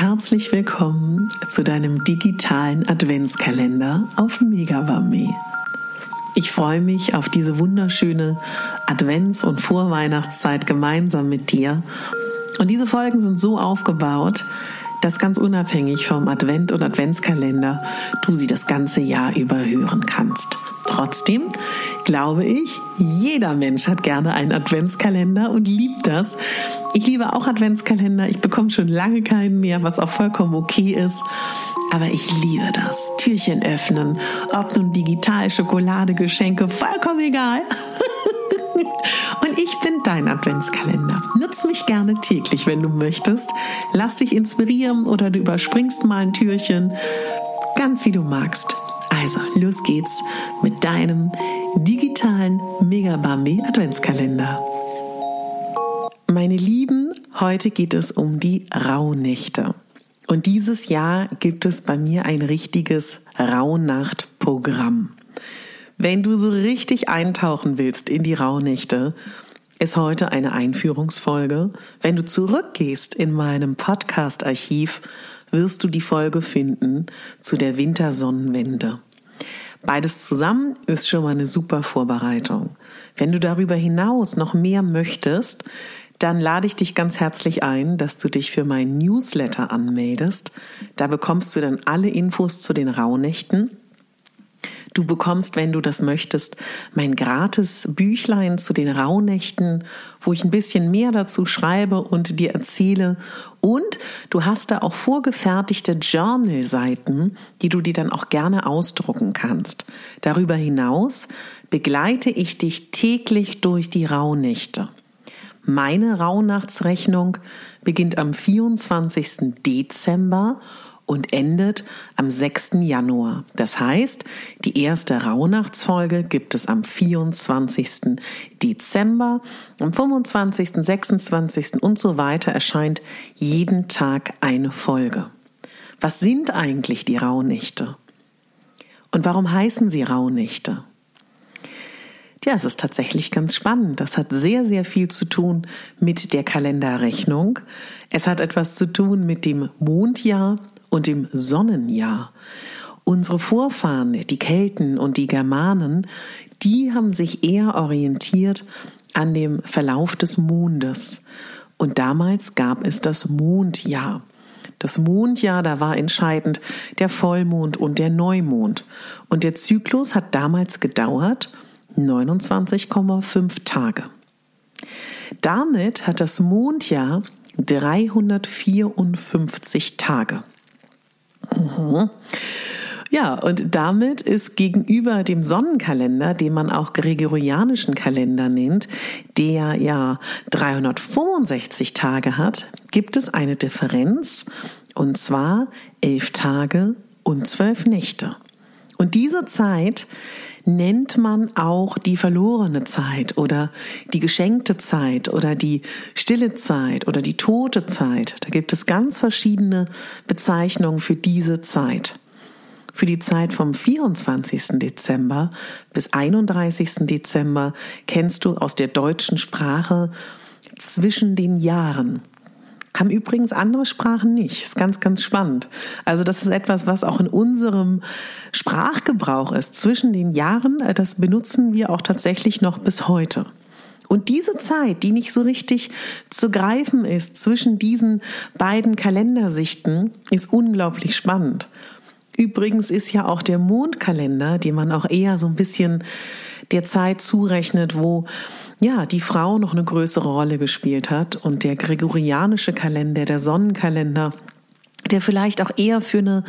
Herzlich willkommen zu deinem digitalen Adventskalender auf Megabami. Ich freue mich auf diese wunderschöne Advents- und Vorweihnachtszeit gemeinsam mit dir. Und diese Folgen sind so aufgebaut, dass ganz unabhängig vom Advent und Adventskalender du sie das ganze Jahr über hören kannst. Trotzdem glaube ich, jeder Mensch hat gerne einen Adventskalender und liebt das. Ich liebe auch Adventskalender. Ich bekomme schon lange keinen mehr, was auch vollkommen okay ist. Aber ich liebe das. Türchen öffnen, ob nun digital, Schokolade, Geschenke, vollkommen egal. Und ich bin dein Adventskalender. Nutz mich gerne täglich, wenn du möchtest. Lass dich inspirieren oder du überspringst mal ein Türchen. Ganz wie du magst. Also, los geht's mit deinem digitalen Megabambi Adventskalender. Meine Lieben, heute geht es um die Rauhnächte. Und dieses Jahr gibt es bei mir ein richtiges Rauhnachtprogramm. Wenn du so richtig eintauchen willst in die Rauhnächte, ist heute eine Einführungsfolge. Wenn du zurückgehst in meinem Podcast-Archiv, wirst du die Folge finden zu der Wintersonnenwende. Beides zusammen ist schon mal eine super Vorbereitung. Wenn du darüber hinaus noch mehr möchtest, dann lade ich dich ganz herzlich ein, dass du dich für meinen Newsletter anmeldest. Da bekommst du dann alle Infos zu den Rauhnächten Du bekommst, wenn du das möchtest, mein gratis Büchlein zu den Rauhnächten, wo ich ein bisschen mehr dazu schreibe und dir erzähle. Und du hast da auch vorgefertigte Journal-Seiten, die du dir dann auch gerne ausdrucken kannst. Darüber hinaus begleite ich dich täglich durch die Rauhnächte. Meine Rauhnachtsrechnung beginnt am 24. Dezember und endet am 6. Januar. Das heißt, die erste Rauhnachtsfolge gibt es am 24. Dezember, am 25., 26. und so weiter erscheint jeden Tag eine Folge. Was sind eigentlich die Rauhnächte? Und warum heißen sie Rauhnächte? Ja, es ist tatsächlich ganz spannend. Das hat sehr, sehr viel zu tun mit der Kalenderrechnung. Es hat etwas zu tun mit dem Mondjahr und dem Sonnenjahr. Unsere Vorfahren, die Kelten und die Germanen, die haben sich eher orientiert an dem Verlauf des Mondes. Und damals gab es das Mondjahr. Das Mondjahr, da war entscheidend der Vollmond und der Neumond. Und der Zyklus hat damals gedauert 29,5 Tage. Damit hat das Mondjahr 354 Tage. Ja, und damit ist gegenüber dem Sonnenkalender, den man auch gregorianischen Kalender nennt, der ja 365 Tage hat, gibt es eine Differenz, und zwar elf Tage und zwölf Nächte. Und diese Zeit nennt man auch die verlorene Zeit oder die geschenkte Zeit oder die stille Zeit oder die tote Zeit. Da gibt es ganz verschiedene Bezeichnungen für diese Zeit. Für die Zeit vom 24. Dezember bis 31. Dezember kennst du aus der deutschen Sprache zwischen den Jahren. Haben übrigens andere Sprachen nicht. Ist ganz, ganz spannend. Also das ist etwas, was auch in unserem Sprachgebrauch ist. Zwischen den Jahren, äh, das benutzen wir auch tatsächlich noch bis heute. Und diese Zeit, die nicht so richtig zu greifen ist zwischen diesen beiden Kalendersichten, ist unglaublich spannend. Übrigens ist ja auch der Mondkalender, den man auch eher so ein bisschen der Zeit zurechnet, wo ja, die Frau noch eine größere Rolle gespielt hat und der gregorianische Kalender, der Sonnenkalender, der vielleicht auch eher für eine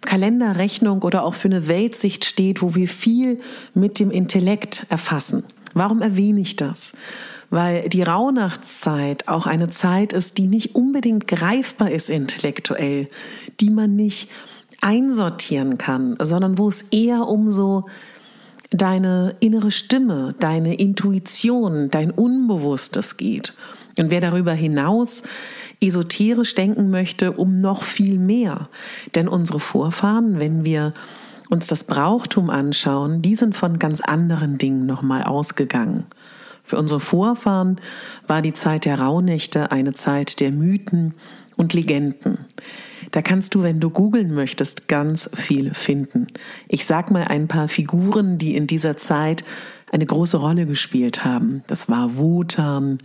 Kalenderrechnung oder auch für eine Weltsicht steht, wo wir viel mit dem Intellekt erfassen. Warum erwähne ich das? weil die Rauhnachtszeit auch eine Zeit ist, die nicht unbedingt greifbar ist intellektuell, die man nicht einsortieren kann, sondern wo es eher um so deine innere Stimme, deine Intuition, dein Unbewusstes geht. Und wer darüber hinaus esoterisch denken möchte, um noch viel mehr. Denn unsere Vorfahren, wenn wir uns das Brauchtum anschauen, die sind von ganz anderen Dingen nochmal ausgegangen. Für unsere Vorfahren war die Zeit der Rauhnächte eine Zeit der Mythen und Legenden. Da kannst du, wenn du googeln möchtest, ganz viel finden. Ich sag mal ein paar Figuren, die in dieser Zeit eine große Rolle gespielt haben. Das war Wotan,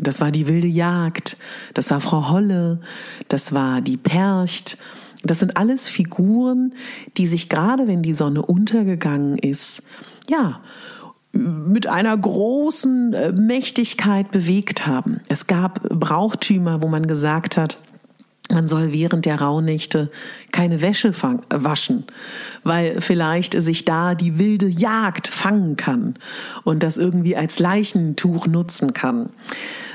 das war die wilde Jagd, das war Frau Holle, das war die Percht. Das sind alles Figuren, die sich gerade, wenn die Sonne untergegangen ist, ja, mit einer großen äh, Mächtigkeit bewegt haben. Es gab Brauchtümer, wo man gesagt hat, man soll während der Rauhnächte keine Wäsche fang, waschen, weil vielleicht sich da die wilde Jagd fangen kann und das irgendwie als Leichentuch nutzen kann.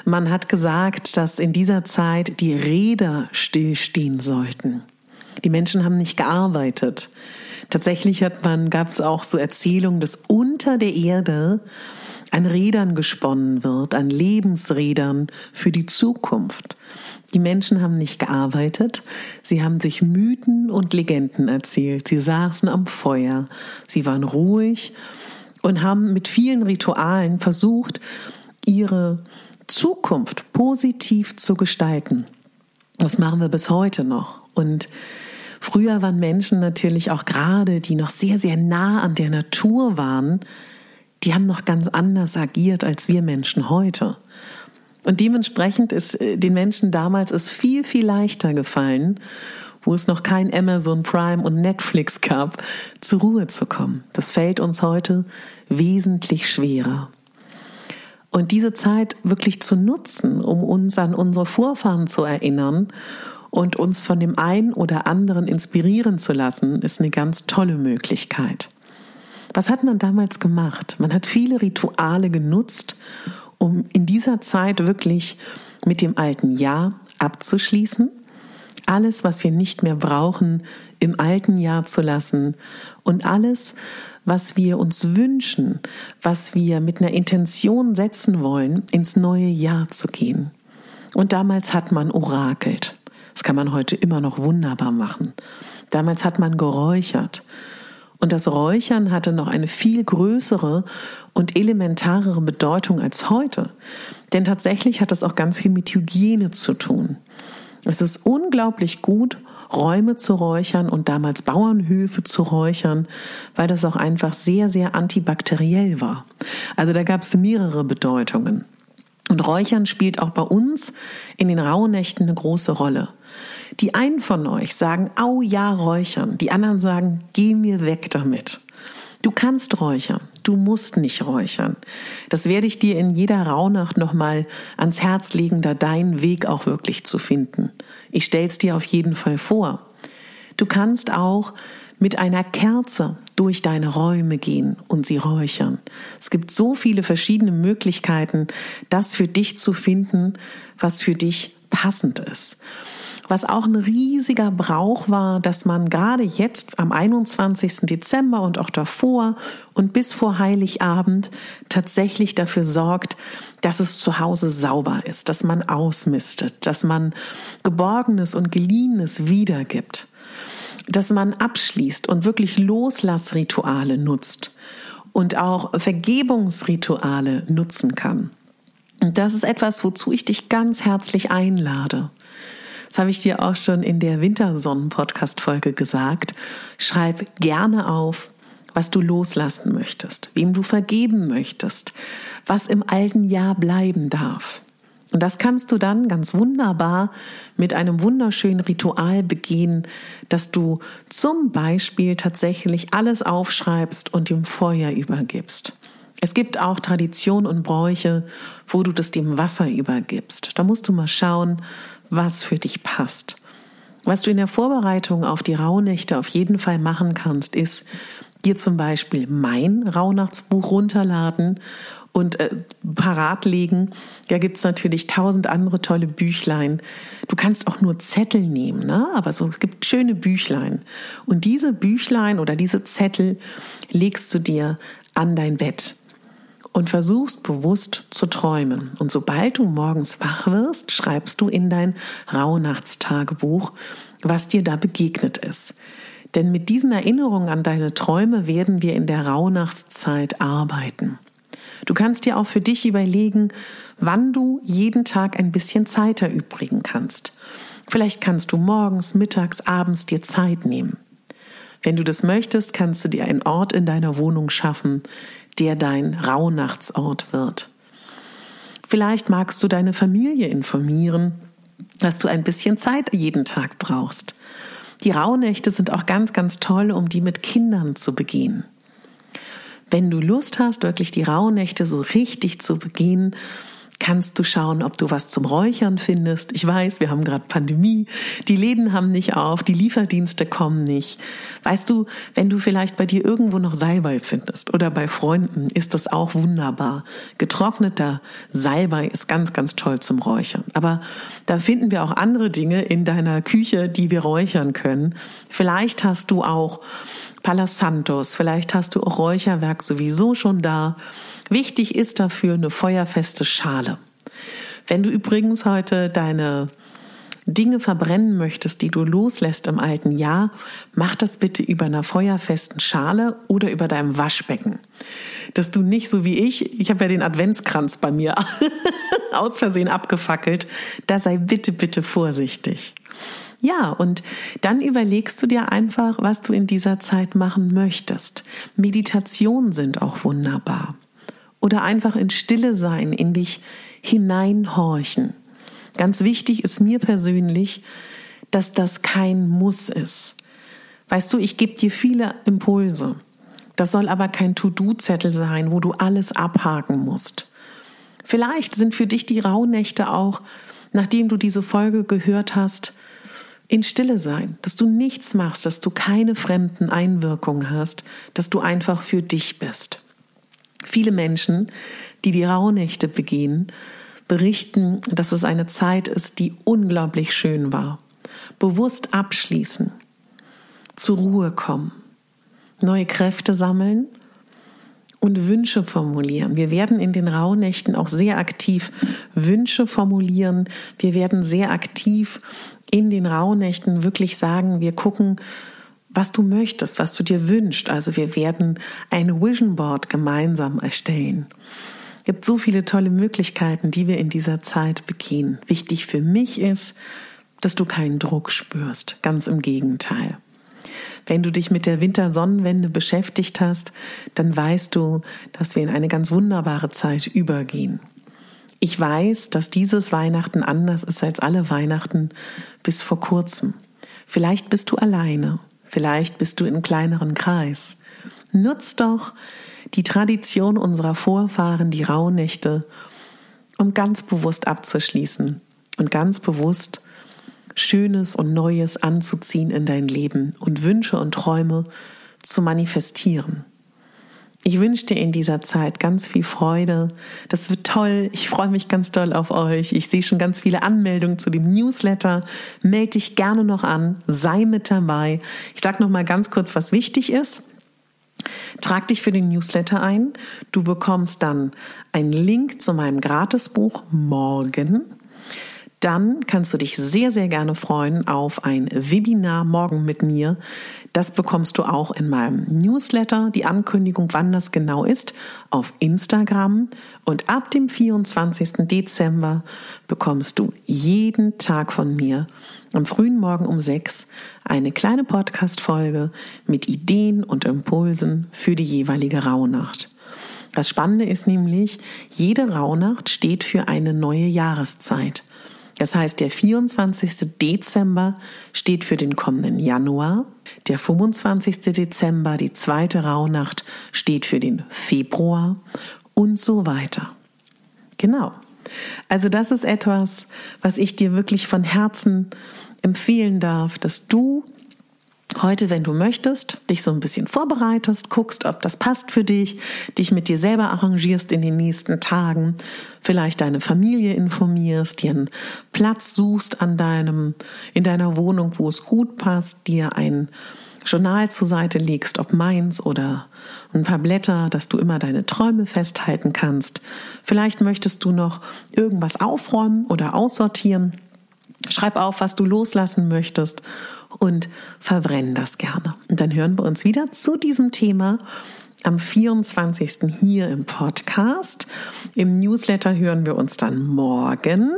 Man hat gesagt, dass in dieser Zeit die Räder stillstehen sollten. Die Menschen haben nicht gearbeitet. Tatsächlich hat man, gab es auch so Erzählungen, dass unter der Erde an Rädern gesponnen wird, an Lebensrädern für die Zukunft. Die Menschen haben nicht gearbeitet, sie haben sich Mythen und Legenden erzählt, sie saßen am Feuer, sie waren ruhig und haben mit vielen Ritualen versucht, ihre Zukunft positiv zu gestalten. Das machen wir bis heute noch. Und früher waren Menschen natürlich auch gerade, die noch sehr, sehr nah an der Natur waren, die haben noch ganz anders agiert als wir Menschen heute. Und dementsprechend ist äh, den Menschen damals es viel, viel leichter gefallen, wo es noch kein Amazon Prime und Netflix gab, zur Ruhe zu kommen. Das fällt uns heute wesentlich schwerer. Und diese Zeit wirklich zu nutzen, um uns an unsere Vorfahren zu erinnern und uns von dem einen oder anderen inspirieren zu lassen, ist eine ganz tolle Möglichkeit. Was hat man damals gemacht? Man hat viele Rituale genutzt, um in dieser Zeit wirklich mit dem alten Jahr abzuschließen, alles, was wir nicht mehr brauchen, im alten Jahr zu lassen und alles, was wir uns wünschen, was wir mit einer Intention setzen wollen, ins neue Jahr zu gehen. Und damals hat man orakelt. Das kann man heute immer noch wunderbar machen. Damals hat man geräuchert. Und das Räuchern hatte noch eine viel größere und elementarere Bedeutung als heute. Denn tatsächlich hat das auch ganz viel mit Hygiene zu tun. Es ist unglaublich gut, Räume zu räuchern und damals Bauernhöfe zu räuchern, weil das auch einfach sehr, sehr antibakteriell war. Also da gab es mehrere Bedeutungen. Und Räuchern spielt auch bei uns in den Rauhnächten eine große Rolle. Die einen von euch sagen, au ja, räuchern. Die anderen sagen, geh mir weg damit. Du kannst räuchern, du musst nicht räuchern. Das werde ich dir in jeder Rauhnacht nochmal ans Herz legen, da deinen Weg auch wirklich zu finden. Ich stell's dir auf jeden Fall vor. Du kannst auch mit einer Kerze durch deine Räume gehen und sie räuchern. Es gibt so viele verschiedene Möglichkeiten, das für dich zu finden, was für dich passend ist was auch ein riesiger Brauch war, dass man gerade jetzt am 21. Dezember und auch davor und bis vor Heiligabend tatsächlich dafür sorgt, dass es zu Hause sauber ist, dass man ausmistet, dass man Geborgenes und Geliehenes wiedergibt, dass man abschließt und wirklich Loslassrituale nutzt und auch Vergebungsrituale nutzen kann. Und das ist etwas, wozu ich dich ganz herzlich einlade. Das habe ich dir auch schon in der Wintersonnen-Podcast-Folge gesagt. Schreib gerne auf, was du loslassen möchtest, wem du vergeben möchtest, was im alten Jahr bleiben darf. Und das kannst du dann ganz wunderbar mit einem wunderschönen Ritual begehen, dass du zum Beispiel tatsächlich alles aufschreibst und dem Feuer übergibst. Es gibt auch Traditionen und Bräuche, wo du das dem Wasser übergibst. Da musst du mal schauen, was für dich passt. Was du in der Vorbereitung auf die Rauhnächte auf jeden Fall machen kannst, ist dir zum Beispiel mein Rauhnachtsbuch runterladen und äh, parat legen. Da gibt es natürlich tausend andere tolle Büchlein. Du kannst auch nur Zettel nehmen, ne? aber so, es gibt schöne Büchlein. Und diese Büchlein oder diese Zettel legst du dir an dein Bett und versuchst bewusst zu träumen. Und sobald du morgens wach wirst, schreibst du in dein Rauhnachtstagebuch, was dir da begegnet ist. Denn mit diesen Erinnerungen an deine Träume werden wir in der Rauhnachtszeit arbeiten. Du kannst dir auch für dich überlegen, wann du jeden Tag ein bisschen Zeit erübrigen kannst. Vielleicht kannst du morgens, mittags, abends dir Zeit nehmen. Wenn du das möchtest, kannst du dir einen Ort in deiner Wohnung schaffen, der dein Rauhnachtsort wird. Vielleicht magst du deine Familie informieren, dass du ein bisschen Zeit jeden Tag brauchst. Die Rauhnächte sind auch ganz, ganz toll, um die mit Kindern zu begehen. Wenn du Lust hast, wirklich die Rauhnächte so richtig zu begehen, kannst du schauen, ob du was zum Räuchern findest. Ich weiß, wir haben gerade Pandemie, die Läden haben nicht auf, die Lieferdienste kommen nicht. Weißt du, wenn du vielleicht bei dir irgendwo noch Salbei findest oder bei Freunden, ist das auch wunderbar. Getrockneter Salbei ist ganz, ganz toll zum Räuchern. Aber da finden wir auch andere Dinge in deiner Küche, die wir räuchern können. Vielleicht hast du auch Palo Santos, vielleicht hast du auch Räucherwerk sowieso schon da. Wichtig ist dafür eine feuerfeste Schale. Wenn du übrigens heute deine Dinge verbrennen möchtest, die du loslässt im alten Jahr, mach das bitte über einer feuerfesten Schale oder über deinem Waschbecken. Dass du nicht so wie ich, ich habe ja den Adventskranz bei mir aus Versehen abgefackelt, da sei bitte, bitte vorsichtig. Ja, und dann überlegst du dir einfach, was du in dieser Zeit machen möchtest. Meditationen sind auch wunderbar oder einfach in Stille sein, in dich hineinhorchen. Ganz wichtig ist mir persönlich, dass das kein Muss ist. Weißt du, ich gebe dir viele Impulse. Das soll aber kein To-Do-Zettel sein, wo du alles abhaken musst. Vielleicht sind für dich die Rauhnächte auch, nachdem du diese Folge gehört hast, in Stille sein, dass du nichts machst, dass du keine fremden Einwirkungen hast, dass du einfach für dich bist. Viele Menschen, die die Rauhnächte begehen, berichten, dass es eine Zeit ist, die unglaublich schön war. Bewusst abschließen, zur Ruhe kommen, neue Kräfte sammeln und Wünsche formulieren. Wir werden in den Rauhnächten auch sehr aktiv Wünsche formulieren. Wir werden sehr aktiv in den Rauhnächten wirklich sagen, wir gucken, was du möchtest, was du dir wünschst. Also wir werden ein Vision Board gemeinsam erstellen. Es gibt so viele tolle Möglichkeiten, die wir in dieser Zeit begehen. Wichtig für mich ist, dass du keinen Druck spürst. Ganz im Gegenteil. Wenn du dich mit der Wintersonnenwende beschäftigt hast, dann weißt du, dass wir in eine ganz wunderbare Zeit übergehen. Ich weiß, dass dieses Weihnachten anders ist als alle Weihnachten bis vor kurzem. Vielleicht bist du alleine Vielleicht bist du in kleineren Kreis. Nutz doch die Tradition unserer Vorfahren, die Rauhnächte, um ganz bewusst abzuschließen und ganz bewusst Schönes und Neues anzuziehen in dein Leben und Wünsche und Träume zu manifestieren. Ich wünsche dir in dieser Zeit ganz viel Freude. Das wird toll. Ich freue mich ganz doll auf euch. Ich sehe schon ganz viele Anmeldungen zu dem Newsletter. Melde dich gerne noch an. Sei mit dabei. Ich sage noch mal ganz kurz, was wichtig ist. Trag dich für den Newsletter ein. Du bekommst dann einen Link zu meinem Gratisbuch morgen dann kannst du dich sehr, sehr gerne freuen auf ein Webinar morgen mit mir. Das bekommst du auch in meinem Newsletter, die Ankündigung, wann das genau ist, auf Instagram. Und ab dem 24. Dezember bekommst du jeden Tag von mir am frühen Morgen um sechs eine kleine Podcast-Folge mit Ideen und Impulsen für die jeweilige Rauhnacht. Das Spannende ist nämlich, jede Rauhnacht steht für eine neue Jahreszeit. Das heißt, der 24. Dezember steht für den kommenden Januar, der 25. Dezember, die zweite Rauhnacht, steht für den Februar und so weiter. Genau. Also das ist etwas, was ich dir wirklich von Herzen empfehlen darf, dass du heute, wenn du möchtest, dich so ein bisschen vorbereitest, guckst, ob das passt für dich, dich mit dir selber arrangierst in den nächsten Tagen, vielleicht deine Familie informierst, dir einen Platz suchst an deinem, in deiner Wohnung, wo es gut passt, dir ein Journal zur Seite legst, ob meins oder ein paar Blätter, dass du immer deine Träume festhalten kannst. Vielleicht möchtest du noch irgendwas aufräumen oder aussortieren. Schreib auf, was du loslassen möchtest und verbrenn das gerne. Und dann hören wir uns wieder zu diesem Thema am 24. hier im Podcast. Im Newsletter hören wir uns dann morgen.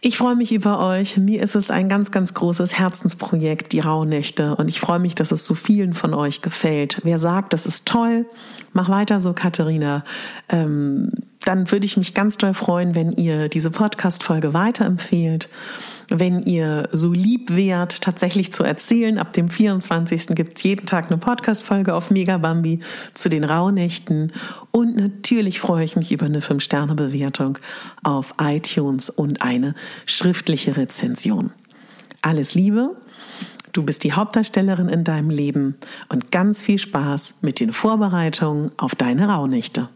Ich freue mich über euch. Mir ist es ein ganz, ganz großes Herzensprojekt, die Rauhnächte. Und ich freue mich, dass es so vielen von euch gefällt. Wer sagt, das ist toll, mach weiter so, Katharina. Ähm, dann würde ich mich ganz doll freuen, wenn ihr diese Podcast-Folge weiterempfehlt wenn ihr so lieb wärt, tatsächlich zu erzählen. Ab dem 24. gibt es jeden Tag eine Podcast-Folge auf Megabambi zu den Rauhnächten. Und natürlich freue ich mich über eine 5-Sterne-Bewertung auf iTunes und eine schriftliche Rezension. Alles Liebe. Du bist die Hauptdarstellerin in deinem Leben und ganz viel Spaß mit den Vorbereitungen auf deine Rauhnächte.